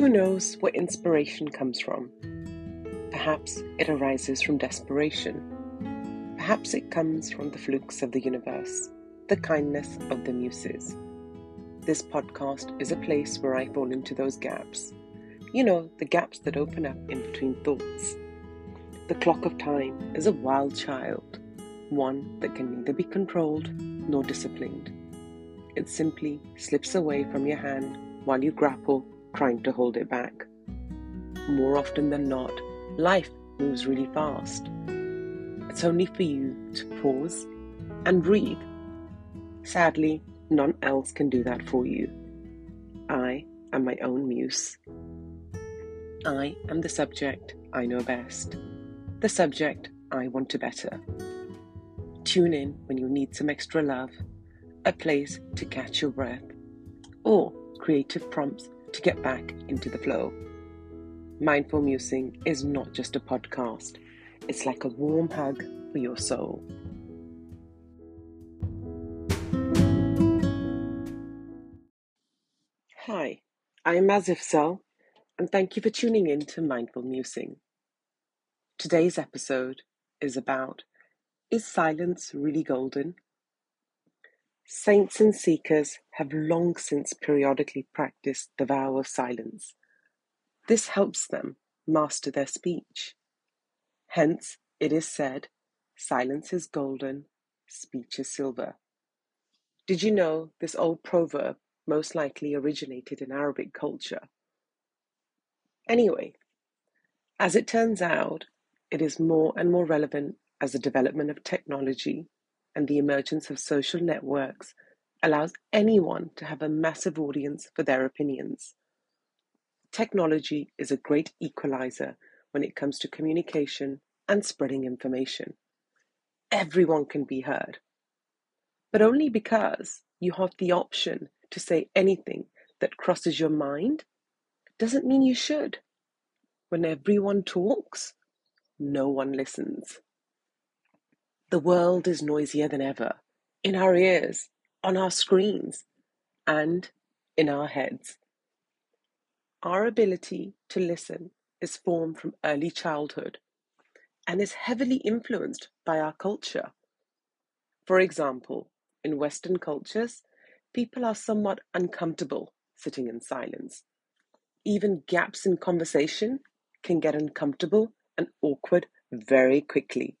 Who knows where inspiration comes from? Perhaps it arises from desperation. Perhaps it comes from the flukes of the universe, the kindness of the muses. This podcast is a place where I fall into those gaps. You know, the gaps that open up in between thoughts. The clock of time is a wild child, one that can neither be controlled nor disciplined. It simply slips away from your hand while you grapple trying to hold it back. More often than not, life moves really fast. It's only for you to pause and breathe. Sadly, none else can do that for you. I am my own muse. I am the subject I know best, the subject I want to better. Tune in when you need some extra love, a place to catch your breath, or creative prompts to get back into the flow. Mindful Musing is not just a podcast, it's like a warm hug for your soul. Hi, I am Azif Sel, and thank you for tuning in to Mindful Musing. Today's episode is about Is silence really golden? Saints and seekers have long since periodically practiced the vow of silence. This helps them master their speech. Hence, it is said, silence is golden, speech is silver. Did you know this old proverb most likely originated in Arabic culture? Anyway, as it turns out, it is more and more relevant as the development of technology and the emergence of social networks allows anyone to have a massive audience for their opinions. Technology is a great equalizer when it comes to communication and spreading information. Everyone can be heard, but only because you have the option to say anything that crosses your mind doesn't mean you should. When everyone talks, no one listens. The world is noisier than ever, in our ears, on our screens, and in our heads. Our ability to listen is formed from early childhood and is heavily influenced by our culture. For example, in Western cultures, people are somewhat uncomfortable sitting in silence. Even gaps in conversation can get uncomfortable and awkward very quickly.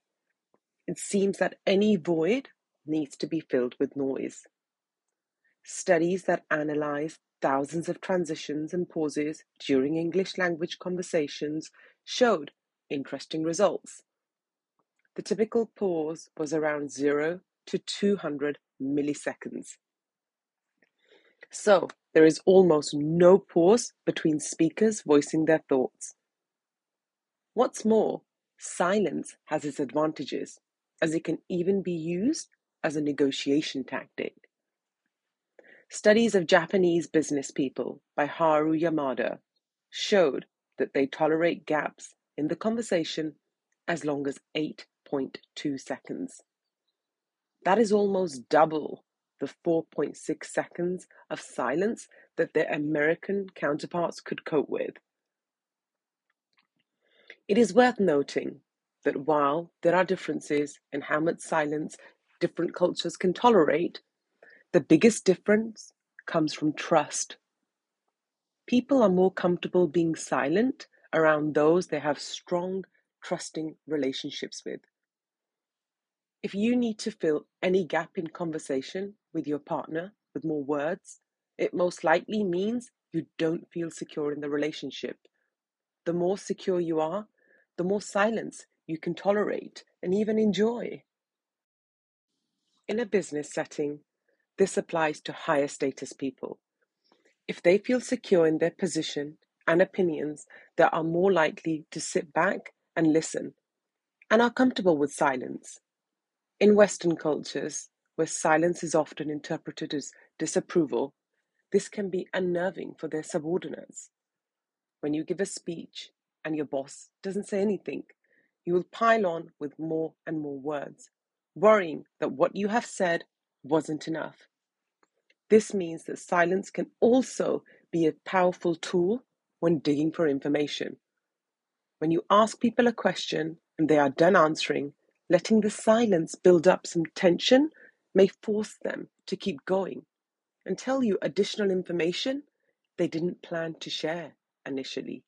It seems that any void needs to be filled with noise. Studies that analyze thousands of transitions and pauses during English language conversations showed interesting results. The typical pause was around 0 to 200 milliseconds. So, there is almost no pause between speakers voicing their thoughts. What's more, silence has its advantages as it can even be used as a negotiation tactic. Studies of Japanese business people by Haru Yamada showed that they tolerate gaps in the conversation as long as 8.2 seconds. That is almost double the 4.6 seconds of silence that their American counterparts could cope with. It is worth noting that while there are differences in how much silence different cultures can tolerate, the biggest difference comes from trust. People are more comfortable being silent around those they have strong, trusting relationships with. If you need to fill any gap in conversation with your partner with more words, it most likely means you don't feel secure in the relationship. The more secure you are, the more silence you can tolerate and even enjoy. In a business setting, this applies to higher status people. If they feel secure in their position and opinions, they are more likely to sit back and listen and are comfortable with silence. In Western cultures, where silence is often interpreted as disapproval, this can be unnerving for their subordinates. When you give a speech and your boss doesn't say anything, you will pile on with more and more words, worrying that what you have said wasn't enough. This means that silence can also be a powerful tool when digging for information. When you ask people a question and they are done answering, letting the silence build up some tension may force them to keep going and tell you additional information they didn't plan to share initially.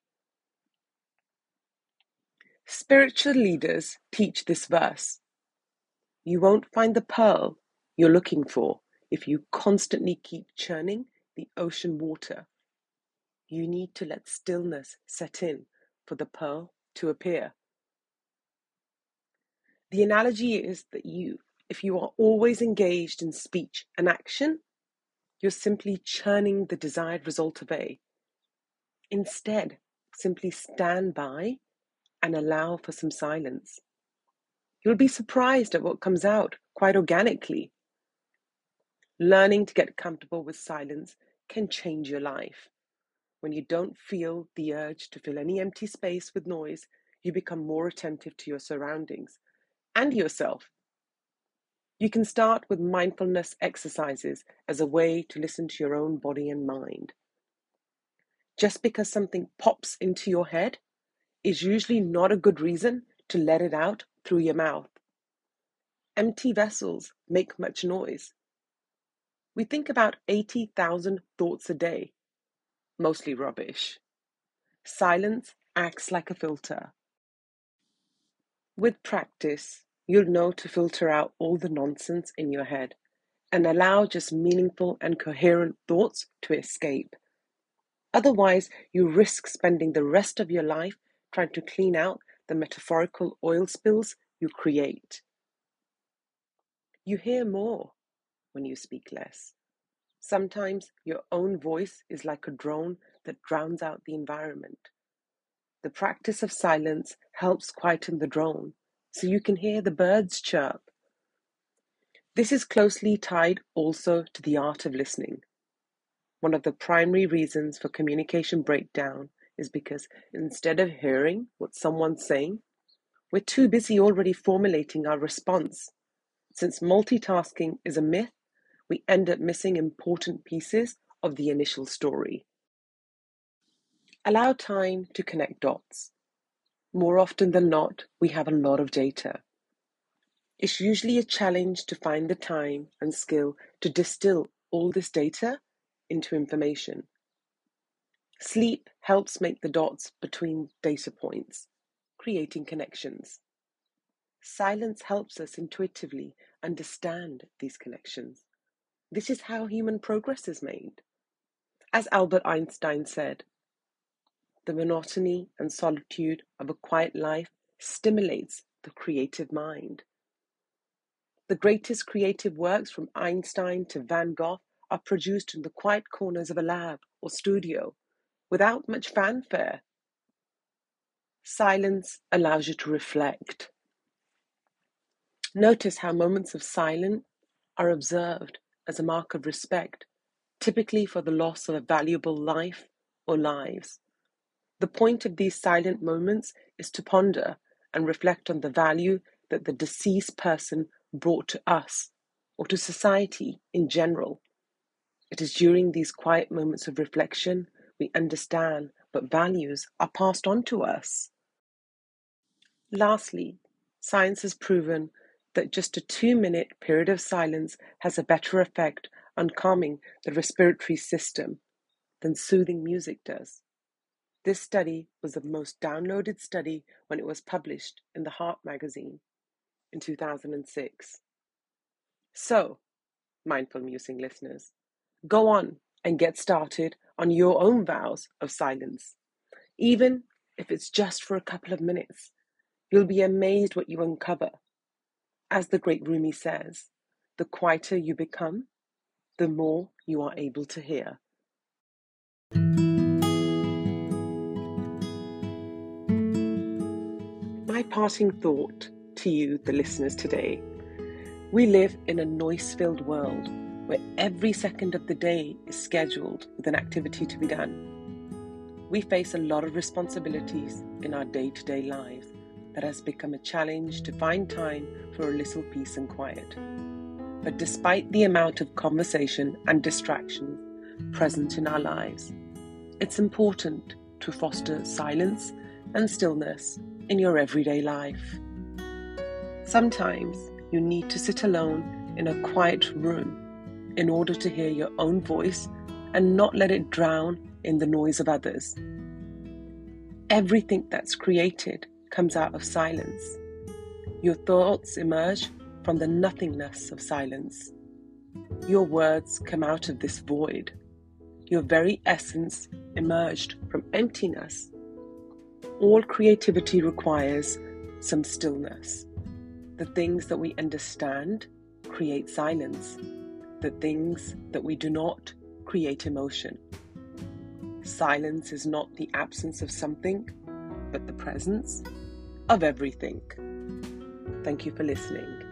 Spiritual leaders teach this verse. You won't find the pearl you're looking for if you constantly keep churning the ocean water. You need to let stillness set in for the pearl to appear. The analogy is that you, if you are always engaged in speech and action, you're simply churning the desired result away. Instead, simply stand by and allow for some silence. You'll be surprised at what comes out quite organically. Learning to get comfortable with silence can change your life. When you don't feel the urge to fill any empty space with noise, you become more attentive to your surroundings and yourself. You can start with mindfulness exercises as a way to listen to your own body and mind. Just because something pops into your head is usually not a good reason to let it out through your mouth. Empty vessels make much noise. We think about 80,000 thoughts a day, mostly rubbish. Silence acts like a filter. With practice, you'll know to filter out all the nonsense in your head and allow just meaningful and coherent thoughts to escape. Otherwise, you risk spending the rest of your life trying to clean out the metaphorical oil spills you create. You hear more when you speak less. Sometimes your own voice is like a drone that drowns out the environment. The practice of silence helps quieten the drone so you can hear the birds chirp. This is closely tied also to the art of listening. One of the primary reasons for communication breakdown is because instead of hearing what someone's saying, we're too busy already formulating our response. Since multitasking is a myth, we end up missing important pieces of the initial story. Allow time to connect dots. More often than not, we have a lot of data. It's usually a challenge to find the time and skill to distill all this data into information. Sleep helps make the dots between data points, creating connections. Silence helps us intuitively understand these connections. This is how human progress is made. As Albert Einstein said, the monotony and solitude of a quiet life stimulates the creative mind. The greatest creative works from Einstein to Van Gogh are produced in the quiet corners of a lab or studio without much fanfare. Silence allows you to reflect. Notice how moments of silence are observed as a mark of respect, typically for the loss of a valuable life or lives. The point of these silent moments is to ponder and reflect on the value that the deceased person brought to us or to society in general. It is during these quiet moments of reflection we understand what values are passed on to us. Lastly, science has proven that just a two minute period of silence has a better effect on calming the respiratory system than soothing music does. This study was the most downloaded study when it was published in the Heart magazine in 2006. So, mindful musing listeners, go on and get started on your own vows of silence. Even if it's just for a couple of minutes, you'll be amazed what you uncover. As the great Rumi says, the quieter you become, the more you are able to hear. My parting thought to you, the listeners, today we live in a noise filled world where every second of the day is scheduled with an activity to be done. We face a lot of responsibilities in our day to day lives that has become a challenge to find time for a little peace and quiet. But despite the amount of conversation and distraction present in our lives, it's important to foster silence and stillness in your everyday life. Sometimes you need to sit alone in a quiet room in order to hear your own voice and not let it drown in the noise of others. Everything that's created comes out of silence. Your thoughts emerge from the nothingness of silence. Your words come out of this void. Your very essence emerged from emptiness. All creativity requires some stillness. The things that we understand create silence. The things that we do not create emotion. Silence is not the absence of something, but the presence of everything. Thank you for listening.